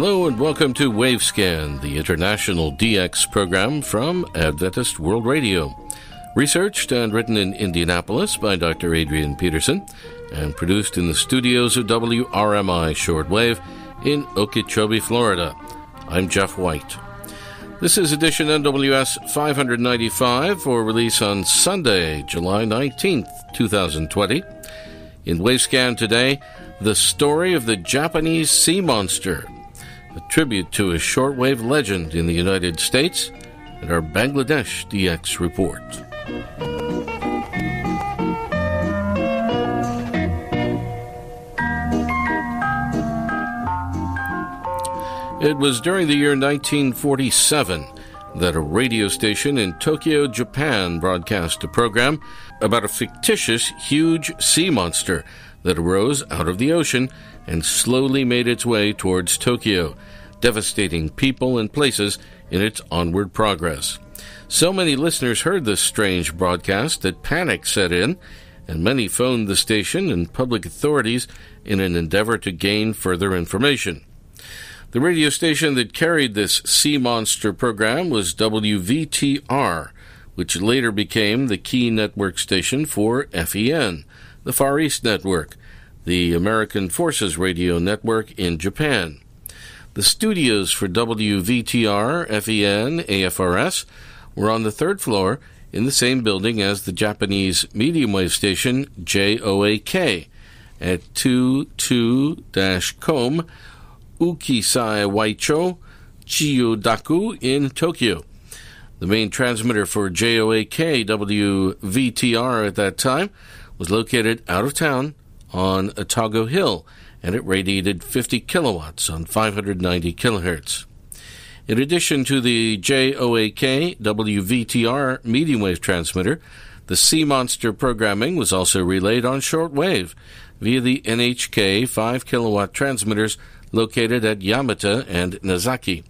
Hello and welcome to Wavescan, the international DX program from Adventist World Radio. Researched and written in Indianapolis by Dr. Adrian Peterson and produced in the studios of WRMI Shortwave in Okeechobee, Florida. I'm Jeff White. This is edition NWS 595 for release on Sunday, July 19th, 2020. In Wavescan today, the story of the Japanese sea monster, a tribute to a shortwave legend in the United States, and our Bangladesh DX report. It was during the year 1947 that a radio station in Tokyo, Japan broadcast a program about a fictitious huge sea monster that arose out of the ocean and slowly made its way towards Tokyo, devastating people and places in its onward progress. So many listeners heard this strange broadcast that panic set in, and many phoned the station and public authorities in an endeavor to gain further information. The radio station that carried this sea monster program was WVTR, which later became the key network station for FEN, the Far East Network, the American Forces Radio Network in Japan. The studios for WVTR, FEN, AFRS were on the third floor in the same building as the Japanese medium wave station JOAK at 22 Com Ukisai Waicho, Chiyodaku in Tokyo. The main transmitter for JOAK WVTR at that time was located out of town on Atago Hill, and it radiated 50 kilowatts on 590 kilohertz. In addition to the JOAK WVTR medium wave transmitter, the Sea Monster programming was also relayed on shortwave via the NHK 5 kilowatt transmitters located at Yamata and Nazaki.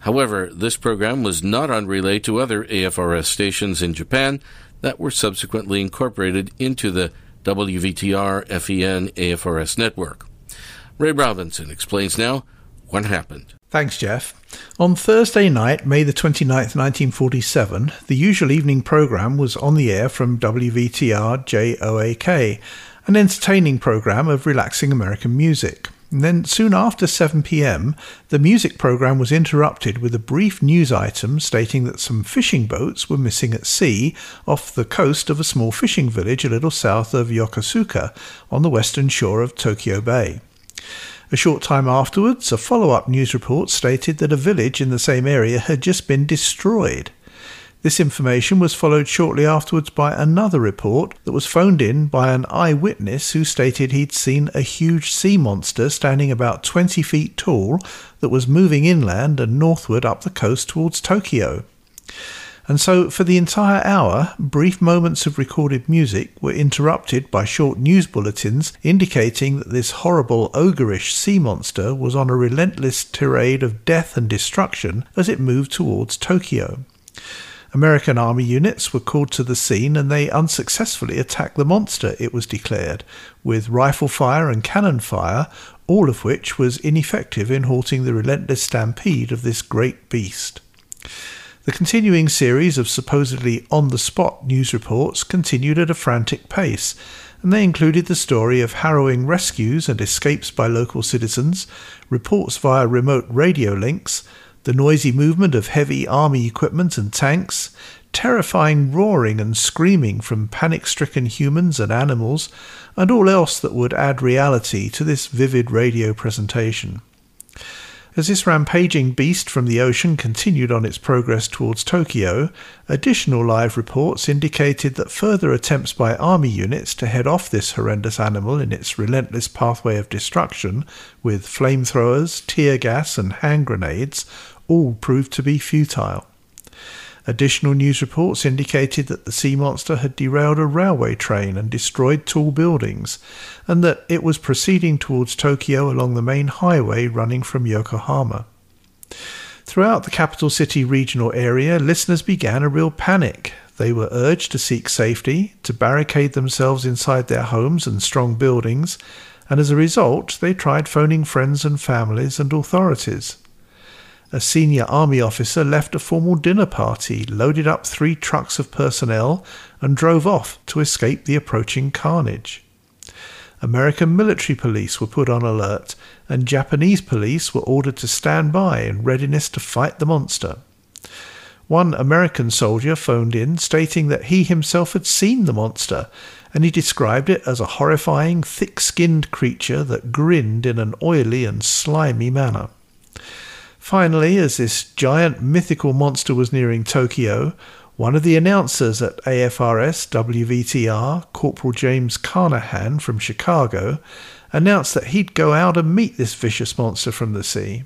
However, this program was not on relay to other AFRS stations in Japan that were subsequently incorporated into the WVTR FEN AFRS network. Ray Robinson explains now what happened. Thanks, Jeff. On Thursday night, May the 29th, 1947, the usual evening programme was on the air from WVTR JOAK, an entertaining programme of relaxing American music. And then, soon after 7 pm, the music programme was interrupted with a brief news item stating that some fishing boats were missing at sea off the coast of a small fishing village a little south of Yokosuka on the western shore of Tokyo Bay. A short time afterwards, a follow up news report stated that a village in the same area had just been destroyed. This information was followed shortly afterwards by another report that was phoned in by an eyewitness who stated he'd seen a huge sea monster standing about 20 feet tall that was moving inland and northward up the coast towards Tokyo. And so, for the entire hour, brief moments of recorded music were interrupted by short news bulletins indicating that this horrible ogreish sea monster was on a relentless tirade of death and destruction as it moved towards Tokyo. American Army units were called to the scene and they unsuccessfully attacked the monster, it was declared, with rifle fire and cannon fire, all of which was ineffective in halting the relentless stampede of this great beast. The continuing series of supposedly on the spot news reports continued at a frantic pace, and they included the story of harrowing rescues and escapes by local citizens, reports via remote radio links, the noisy movement of heavy army equipment and tanks, terrifying roaring and screaming from panic stricken humans and animals, and all else that would add reality to this vivid radio presentation. As this rampaging beast from the ocean continued on its progress towards Tokyo, additional live reports indicated that further attempts by army units to head off this horrendous animal in its relentless pathway of destruction with flamethrowers, tear gas, and hand grenades all proved to be futile. Additional news reports indicated that the sea monster had derailed a railway train and destroyed tall buildings, and that it was proceeding towards Tokyo along the main highway running from Yokohama. Throughout the capital city regional area, listeners began a real panic. They were urged to seek safety, to barricade themselves inside their homes and strong buildings, and as a result, they tried phoning friends and families and authorities. A senior army officer left a formal dinner party, loaded up three trucks of personnel, and drove off to escape the approaching carnage. American military police were put on alert, and Japanese police were ordered to stand by in readiness to fight the monster. One American soldier phoned in stating that he himself had seen the monster, and he described it as a horrifying, thick skinned creature that grinned in an oily and slimy manner. Finally, as this giant mythical monster was nearing Tokyo, one of the announcers at AFRS WVTR, Corporal James Carnahan from Chicago, announced that he'd go out and meet this vicious monster from the sea.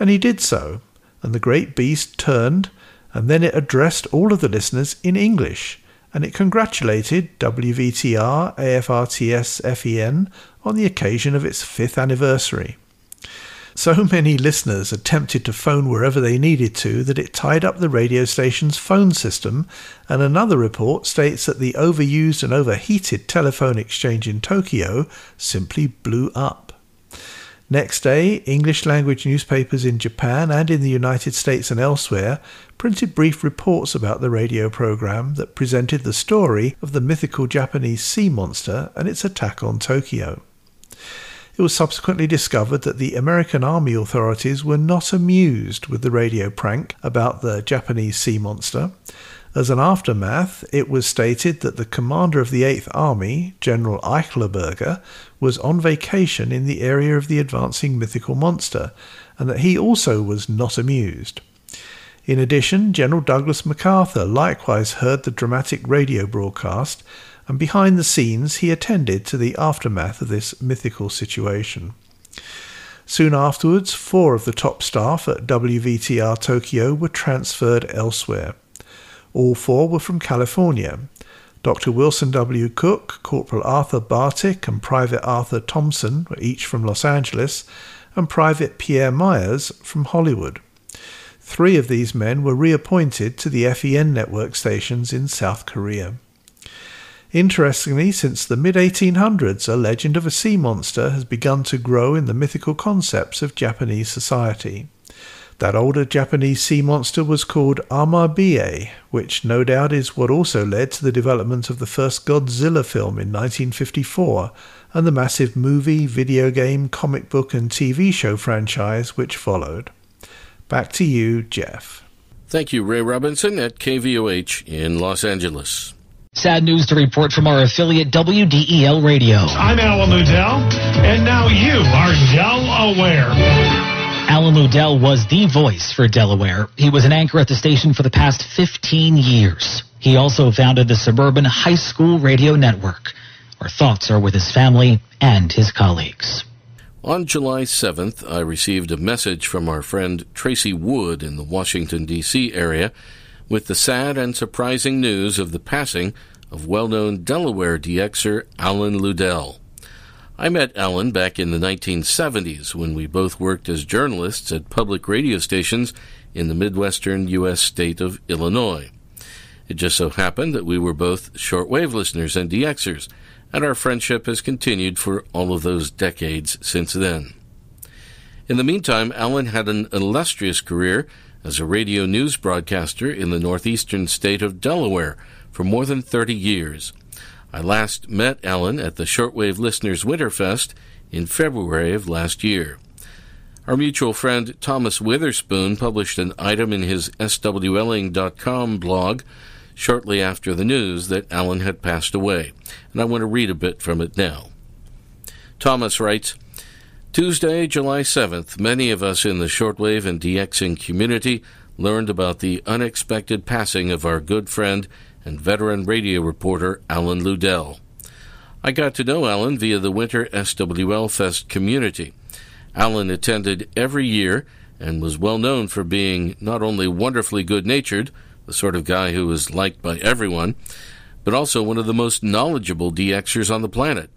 And he did so, and the great beast turned and then it addressed all of the listeners in English, and it congratulated WVTR AFRTS FEN on the occasion of its fifth anniversary. So many listeners attempted to phone wherever they needed to that it tied up the radio station's phone system, and another report states that the overused and overheated telephone exchange in Tokyo simply blew up. Next day, English language newspapers in Japan and in the United States and elsewhere printed brief reports about the radio program that presented the story of the mythical Japanese sea monster and its attack on Tokyo. It was subsequently discovered that the American Army authorities were not amused with the radio prank about the Japanese sea monster, as an aftermath, it was stated that the commander of the Eighth Army, General Eichelberger, was on vacation in the area of the advancing mythical monster, and that he also was not amused. In addition, General Douglas MacArthur likewise heard the dramatic radio broadcast, and behind the scenes he attended to the aftermath of this mythical situation. Soon afterwards, four of the top staff at WVTR Tokyo were transferred elsewhere. All four were from California. Dr. Wilson W. Cook, Corporal Arthur Bartik, and Private Arthur Thompson were each from Los Angeles, and Private Pierre Myers from Hollywood. Three of these men were reappointed to the FEN network stations in South Korea. Interestingly, since the mid 1800s, a legend of a sea monster has begun to grow in the mythical concepts of Japanese society. That older Japanese sea monster was called Amabie, which no doubt is what also led to the development of the first Godzilla film in 1954 and the massive movie, video game, comic book, and TV show franchise which followed. Back to you, Jeff. Thank you, Ray Robinson at KVOH in Los Angeles. Sad news to report from our affiliate WDEL Radio. I'm Alan Loudell, and now you are Del Aware. Alan Loudell was the voice for Delaware. He was an anchor at the station for the past 15 years. He also founded the Suburban High School Radio Network. Our thoughts are with his family and his colleagues. On July 7th, I received a message from our friend Tracy Wood in the Washington, D.C. area with the sad and surprising news of the passing of well known Delaware DXer Alan Loudell. I met Alan back in the 1970s when we both worked as journalists at public radio stations in the Midwestern U.S. state of Illinois. It just so happened that we were both shortwave listeners and DXers, and our friendship has continued for all of those decades since then. In the meantime, Alan had an illustrious career as a radio news broadcaster in the northeastern state of Delaware for more than 30 years. I last met Alan at the Shortwave Listeners Winterfest in February of last year. Our mutual friend Thomas Witherspoon published an item in his swling.com blog shortly after the news that Alan had passed away, and I want to read a bit from it now. Thomas writes, Tuesday, July 7th, many of us in the shortwave and DXing community learned about the unexpected passing of our good friend and veteran radio reporter Alan Loudell. I got to know Alan via the Winter SWL Fest community. Alan attended every year and was well known for being not only wonderfully good natured, the sort of guy who was liked by everyone, but also one of the most knowledgeable DXers on the planet.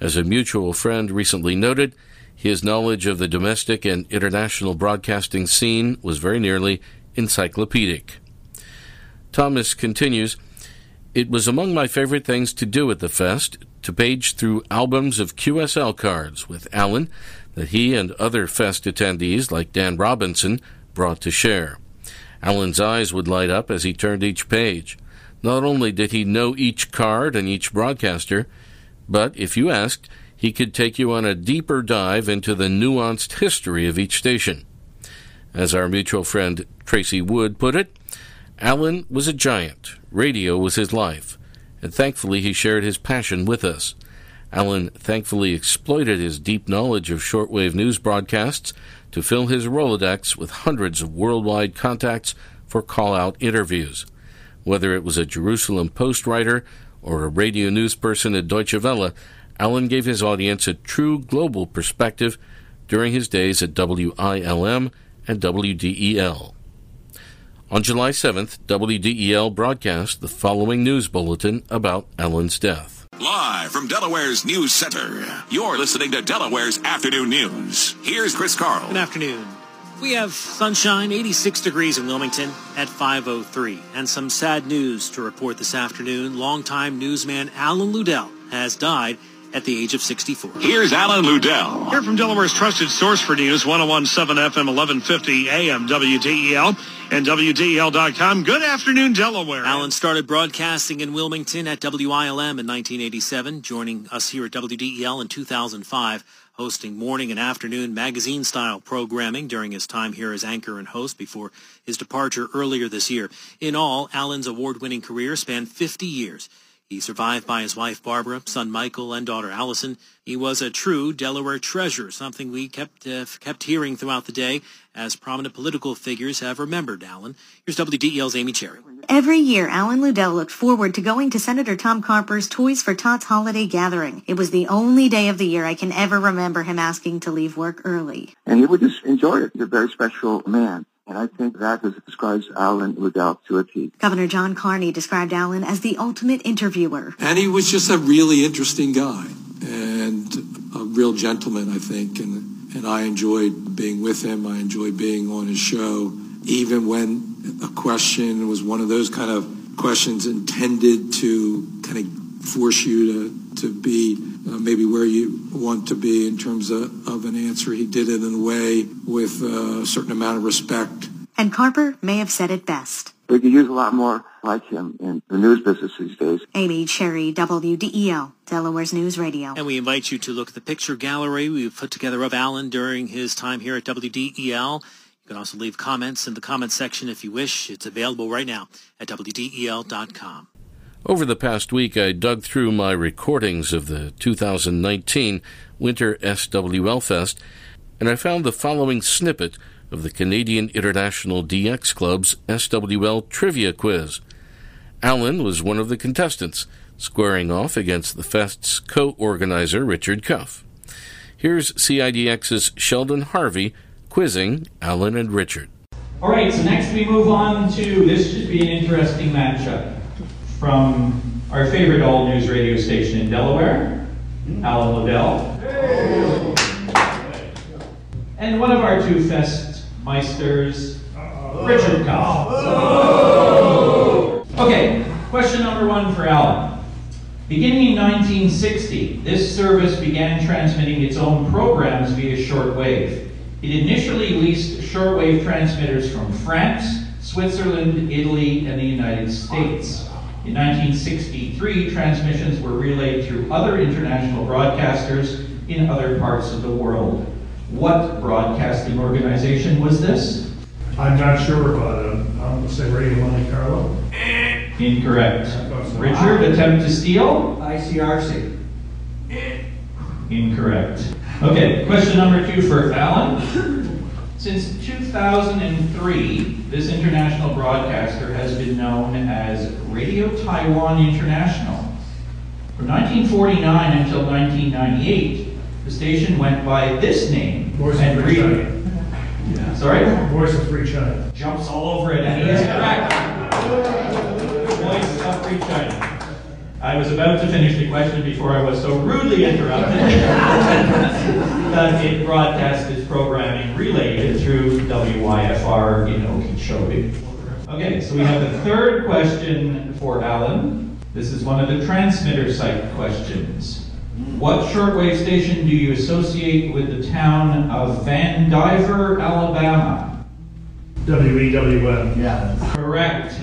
As a mutual friend recently noted, his knowledge of the domestic and international broadcasting scene was very nearly encyclopedic. Thomas continues, It was among my favorite things to do at the fest to page through albums of QSL cards with Alan that he and other fest attendees like Dan Robinson brought to share. Alan's eyes would light up as he turned each page. Not only did he know each card and each broadcaster, but if you asked, he could take you on a deeper dive into the nuanced history of each station. As our mutual friend Tracy Wood put it, Alan was a giant. Radio was his life. And thankfully, he shared his passion with us. Alan thankfully exploited his deep knowledge of shortwave news broadcasts to fill his Rolodex with hundreds of worldwide contacts for call out interviews. Whether it was a Jerusalem Post writer or a radio news person at Deutsche Welle, Alan gave his audience a true global perspective during his days at WILM and WDEL. On July 7th, WDEL broadcast the following news bulletin about Alan's death. Live from Delaware's News Center, you're listening to Delaware's Afternoon News. Here's Chris Carl. Good afternoon. We have sunshine, 86 degrees in Wilmington at 5.03. And some sad news to report this afternoon. Longtime newsman Alan Loudell has died at the age of 64. Here's Alan Loudell. Here from Delaware's trusted source for news, 1017 FM 1150 AM WDEL and WDEL.com. Good afternoon, Delaware. Alan started broadcasting in Wilmington at WILM in 1987, joining us here at WDEL in 2005 hosting morning and afternoon magazine style programming during his time here as anchor and host before his departure earlier this year. In all, Alan's award winning career spanned 50 years. He survived by his wife Barbara, son Michael, and daughter Allison. He was a true Delaware treasure, something we kept uh, kept hearing throughout the day as prominent political figures have remembered Alan. Here's WDEL's Amy Cherry. Every year, Alan Loudell looked forward to going to Senator Tom Carper's Toys for Tots holiday gathering. It was the only day of the year I can ever remember him asking to leave work early. And he would just enjoy it. He's a very special man. And I think that describes Alan Loudell to a T. Governor John Carney described Alan as the ultimate interviewer. And he was just a really interesting guy and a real gentleman, I think. And, and I enjoyed being with him. I enjoyed being on his show, even when a question was one of those kind of questions intended to kind of force you to, to be uh, maybe where you want to be in terms of, of an answer. He did it in a way with uh, a certain amount of respect. And Carper may have said it best. We could use a lot more like him in the news business these days. Amy Cherry, WDEL, Delaware's News Radio. And we invite you to look at the picture gallery we've put together of Alan during his time here at WDEL. You can also leave comments in the comment section if you wish. It's available right now at WDEL.com. Over the past week, I dug through my recordings of the 2019 Winter SWL Fest, and I found the following snippet of the Canadian International DX Club's SWL Trivia Quiz. Alan was one of the contestants, squaring off against the Fest's co organizer, Richard Cuff. Here's CIDX's Sheldon Harvey quizzing Alan and Richard. All right, so next we move on to this should be an interesting matchup from our favorite all news radio station in Delaware, hmm. Alan Loudell. And one of our two fest meisters, Richard Cuff. Oh. Okay, question number one for Alan. Beginning in 1960, this service began transmitting its own programs via shortwave. It initially leased shortwave transmitters from France, Switzerland, Italy, and the United States. In 1963, transmissions were relayed through other international broadcasters in other parts of the world. What broadcasting organization was this? I'm not sure, but uh, I'm going to say Radio Monte Carlo. Incorrect. Richard, attempt to steal? ICRC. Incorrect. Okay, question number two for Alan. Since 2003, this international broadcaster has been known as Radio Taiwan International. From 1949 until 1998, the station went by this name. Voice and of Free re- China. Sorry? Voice of Free China. Jumps all over it, and he is correct. Voice of Free China. I was about to finish the question before I was so rudely interrupted that it broadcast its programming relayed it through WYFR in Okeechobee. Okay, so we have the third question for Alan. This is one of the transmitter site questions. What shortwave station do you associate with the town of Vandiver, Alabama? WEWN. Yeah. Correct.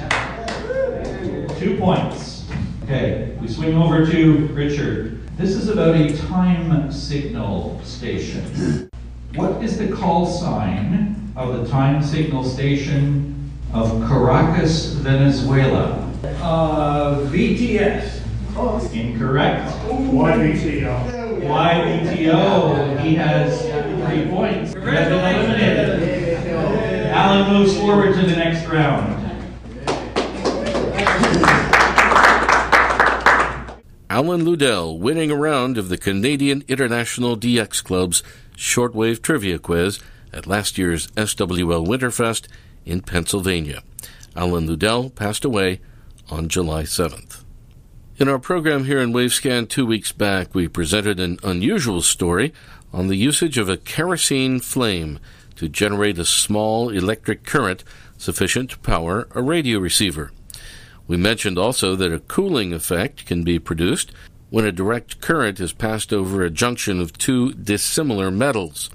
Two points. Okay, we swing over to Richard. This is about a time signal station. What is the call sign of the time signal station of Caracas, Venezuela? Uh, VTS. Incorrect. YVTO. YVTO. He has three points. He has been eliminated. Alan moves forward to the next round. Alan Loudell winning a round of the Canadian International DX Club's Shortwave Trivia Quiz at last year's SWL Winterfest in Pennsylvania. Alan Loudell passed away on July 7th. In our program here in Wavescan two weeks back, we presented an unusual story on the usage of a kerosene flame to generate a small electric current sufficient to power a radio receiver. We mentioned also that a cooling effect can be produced when a direct current is passed over a junction of two dissimilar metals.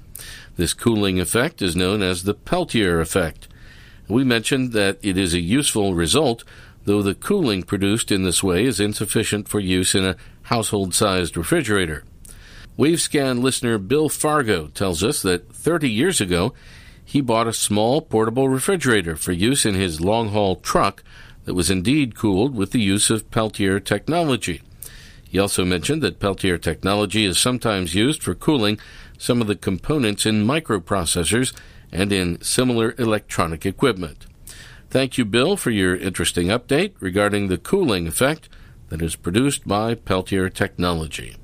This cooling effect is known as the Peltier effect. We mentioned that it is a useful result, though the cooling produced in this way is insufficient for use in a household sized refrigerator. Wavescan listener Bill Fargo tells us that 30 years ago, he bought a small portable refrigerator for use in his long haul truck that was indeed cooled with the use of Peltier technology. He also mentioned that Peltier technology is sometimes used for cooling some of the components in microprocessors and in similar electronic equipment. Thank you, Bill, for your interesting update regarding the cooling effect that is produced by Peltier technology.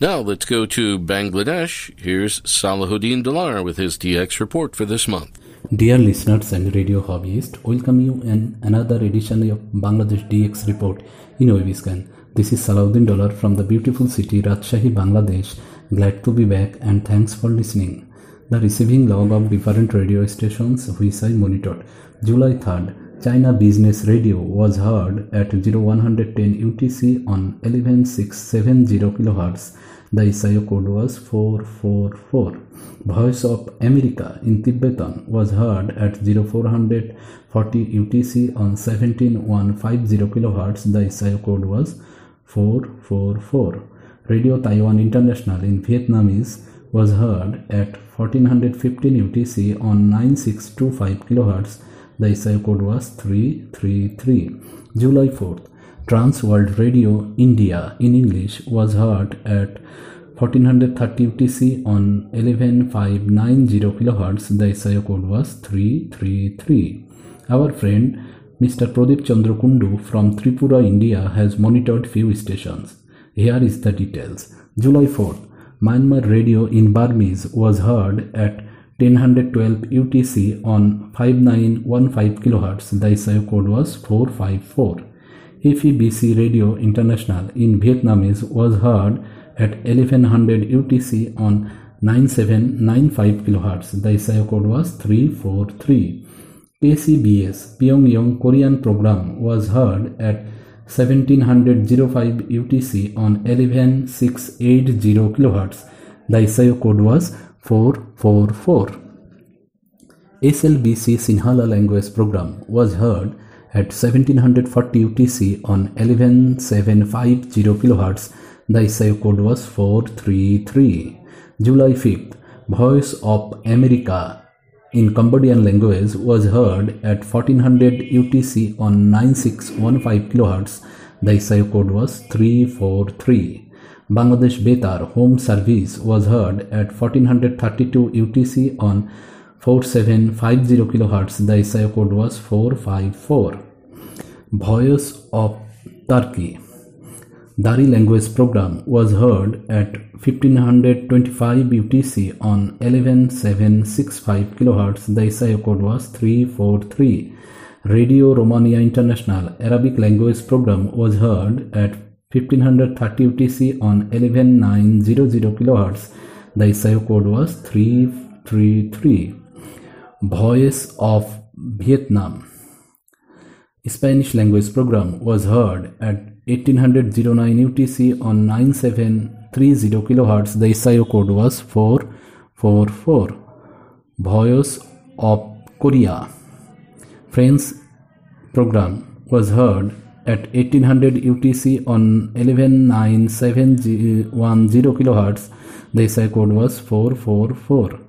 Now let's go to Bangladesh. Here's Salahuddin Dollar with his DX report for this month. Dear listeners and radio hobbyists, welcome you in another edition of Bangladesh DX report in Wavescan. This is Salahuddin Dollar from the beautiful city Rajshahi, Bangladesh. Glad to be back and thanks for listening. The receiving log of different radio stations which I monitored. July 3rd, China Business Radio was heard at 0110 UTC on 11670 kHz. The SIO code was 444. Voice of America in Tibetan was heard at 0440 UTC on 17150 kHz. The SIO code was 444. Radio Taiwan International in Vietnamese was heard at 1415 UTC on 9625 kHz. The SIO code was 333. July 4th, Trans World Radio India in English was heard at 1430 UTC on 11590 kHz. The SIO code was 333. Our friend Mr. Pradeep Chandra Kundu from Tripura, India has monitored few stations. Here is the details. July 4th, Myanmar radio in Burmese was heard at 1012 UTC on 5915 kHz. The SIO code was 454. FEBC Radio International in Vietnamese was heard at 1100 UTC on 9795 kHz. The SIO code was 343. KCBS Pyongyang Korean program was heard at 1705 UTC on 11680 kHz. The SIO code was 444. SLBC Sinhala language program was heard at 1740 UTC on 11750 kHz. The SIO code was 433. July 5th, Voice of America in Cambodian language was heard at 1400 UTC on 9615 kHz. The SIO code was 343. Bangladesh Betar Home Service was heard at 1432 UTC on 4750 kHz. The SIO code was 454. Voice of Turkey Dari language program was heard at 1525 UTC on 11765 kHz. The SIO code was 343. Radio Romania International Arabic language program was heard at 1530 UTC on 11900 kHz. The SIO code was 333. Voice of Vietnam Spanish language program was heard at 1800 UTC on 9730 kHz, the SIO code was 444. Voice of Korea French program was heard at 1800 UTC on 11970 kHz. The SI code was 444.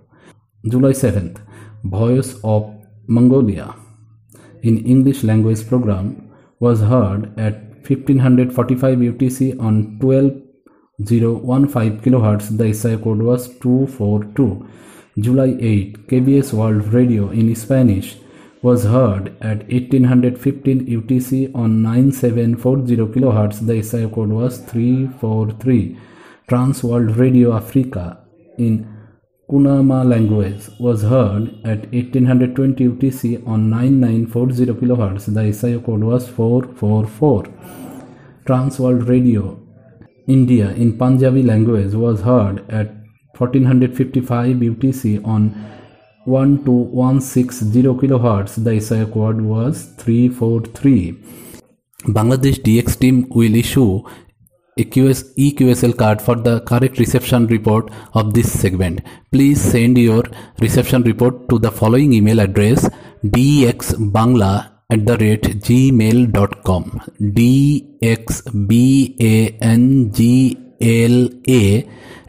July 7th, Voice of Mongolia in English language program was heard at 1545 UTC on 12015 kHz. The SI code was 242. July 8, KBS World Radio in Spanish was heard at 1815 UTC on 9740 kHz. The SI code was 343. Trans World Radio Africa in Kunama language was heard at 1820 UTC on 9940 kHz. The SIO code was 444. Transworld Radio India in Punjabi language was heard at 1455 UTC on 12160 kHz. The SIO code was 343. Bangladesh DX team will issue a QS, EQSL card for the correct reception report of this segment. Please send your reception report to the following email address dxbangla at the rate gmail.com dxbangla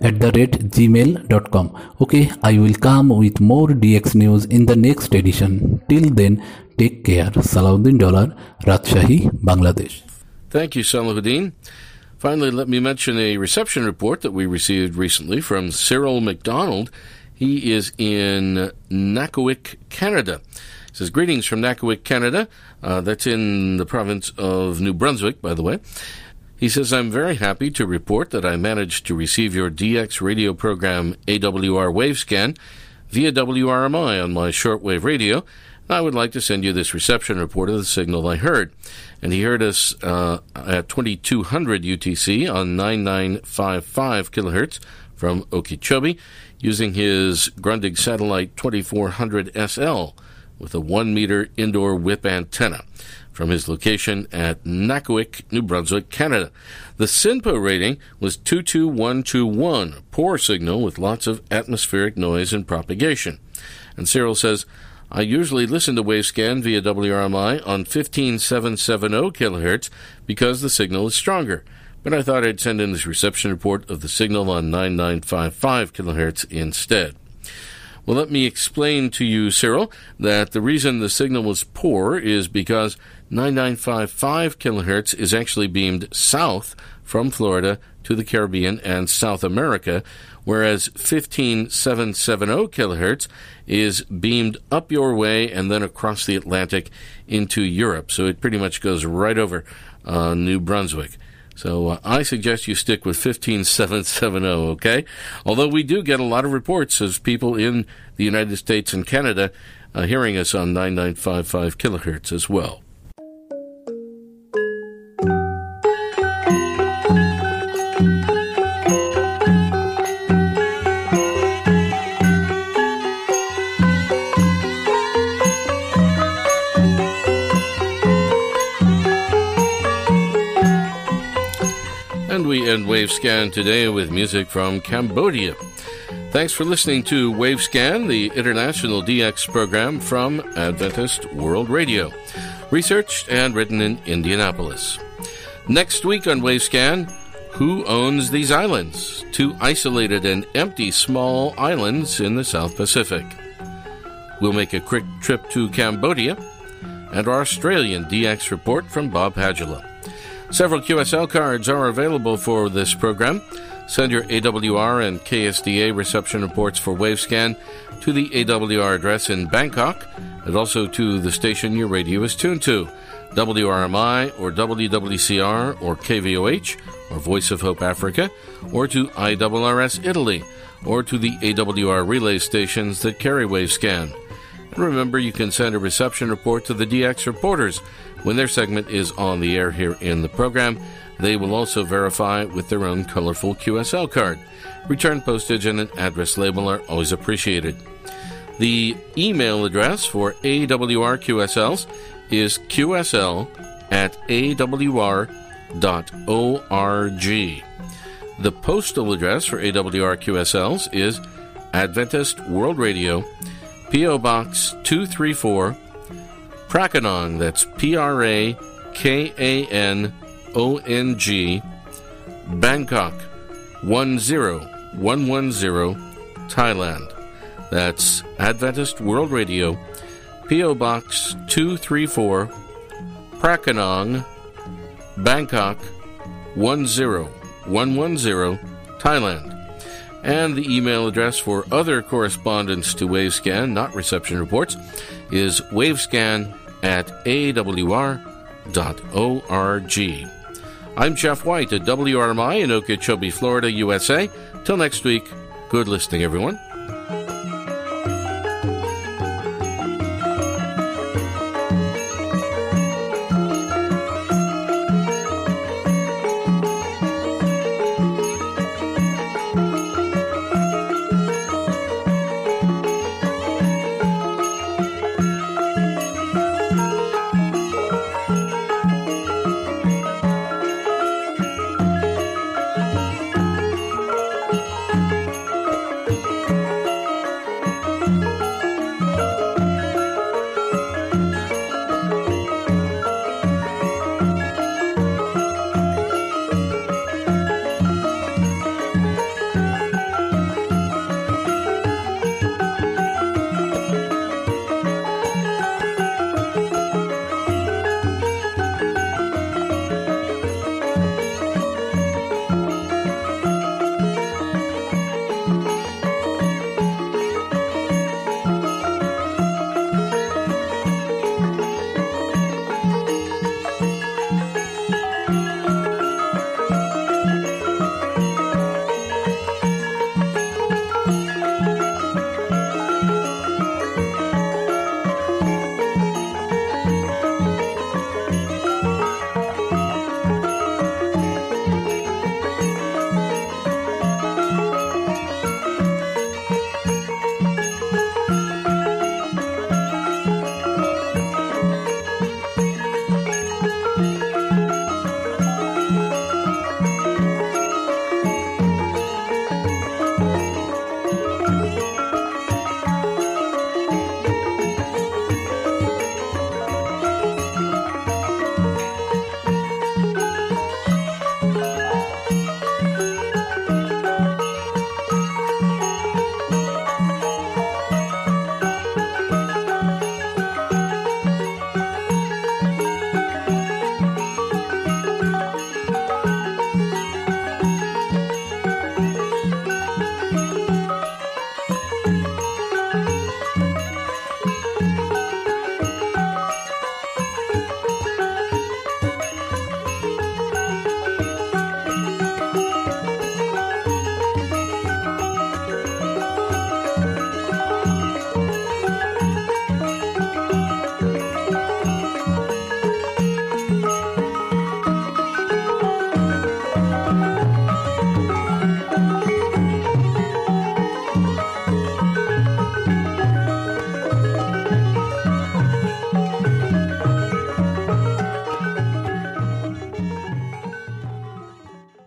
at the rate gmail.com okay i will come with more dx news in the next edition. Till then take care. Salahuddin dollar rajshahi bangladesh. Thank you, Salahuddin. Finally, let me mention a reception report that we received recently from Cyril McDonald. He is in Nackawic, Canada. He says, Greetings from Nackawic, Canada. Uh, that's in the province of New Brunswick, by the way. He says, I'm very happy to report that I managed to receive your DX radio program AWR Wavescan via WRMI on my shortwave radio. I would like to send you this reception report of the signal I heard. And he heard us uh, at 2200 UTC on 9955 kilohertz from Okeechobee using his Grundig Satellite 2400 SL with a 1 meter indoor whip antenna from his location at Nackawic, New Brunswick, Canada. The SINPO rating was 22121, a poor signal with lots of atmospheric noise and propagation. And Cyril says, I usually listen to Wavescan via WRMI on 15770 kHz because the signal is stronger, but I thought I'd send in this reception report of the signal on 9955 kHz instead. Well, let me explain to you, Cyril, that the reason the signal was poor is because 9955 kilohertz is actually beamed south from Florida to the Caribbean and South America, whereas 15770 kilohertz is beamed up your way and then across the Atlantic into Europe. So it pretty much goes right over uh, New Brunswick. So uh, I suggest you stick with 15770, okay? Although we do get a lot of reports of people in the United States and Canada uh, hearing us on 9955 kilohertz as well. Wavescan today with music from Cambodia. Thanks for listening to Wavescan, the international DX program from Adventist World Radio, researched and written in Indianapolis. Next week on Wavescan, who owns these islands? Two isolated and empty small islands in the South Pacific. We'll make a quick trip to Cambodia and our Australian DX report from Bob Hagela. Several QSL cards are available for this program. Send your AWR and KSDA reception reports for Wavescan to the AWR address in Bangkok and also to the station your radio is tuned to WRMI or WWCR or KVOH or Voice of Hope Africa or to IRRS Italy or to the AWR relay stations that carry Wavescan. And remember, you can send a reception report to the DX reporters when their segment is on the air here in the program. They will also verify with their own colorful QSL card. Return postage and an address label are always appreciated. The email address for AWR QSLs is qsl at awr The postal address for AWR QSLs is Adventist World Radio, P.O. Box 234, Prakanong, that's P R A K A N O N G, Bangkok 10110, Thailand. That's Adventist World Radio, P.O. Box 234, Prakanong, Bangkok 10110, Thailand. And the email address for other correspondence to Wavescan, not reception reports, is wavescan at awr.org. I'm Jeff White at WRMI in Okeechobee, Florida, USA. Till next week, good listening, everyone.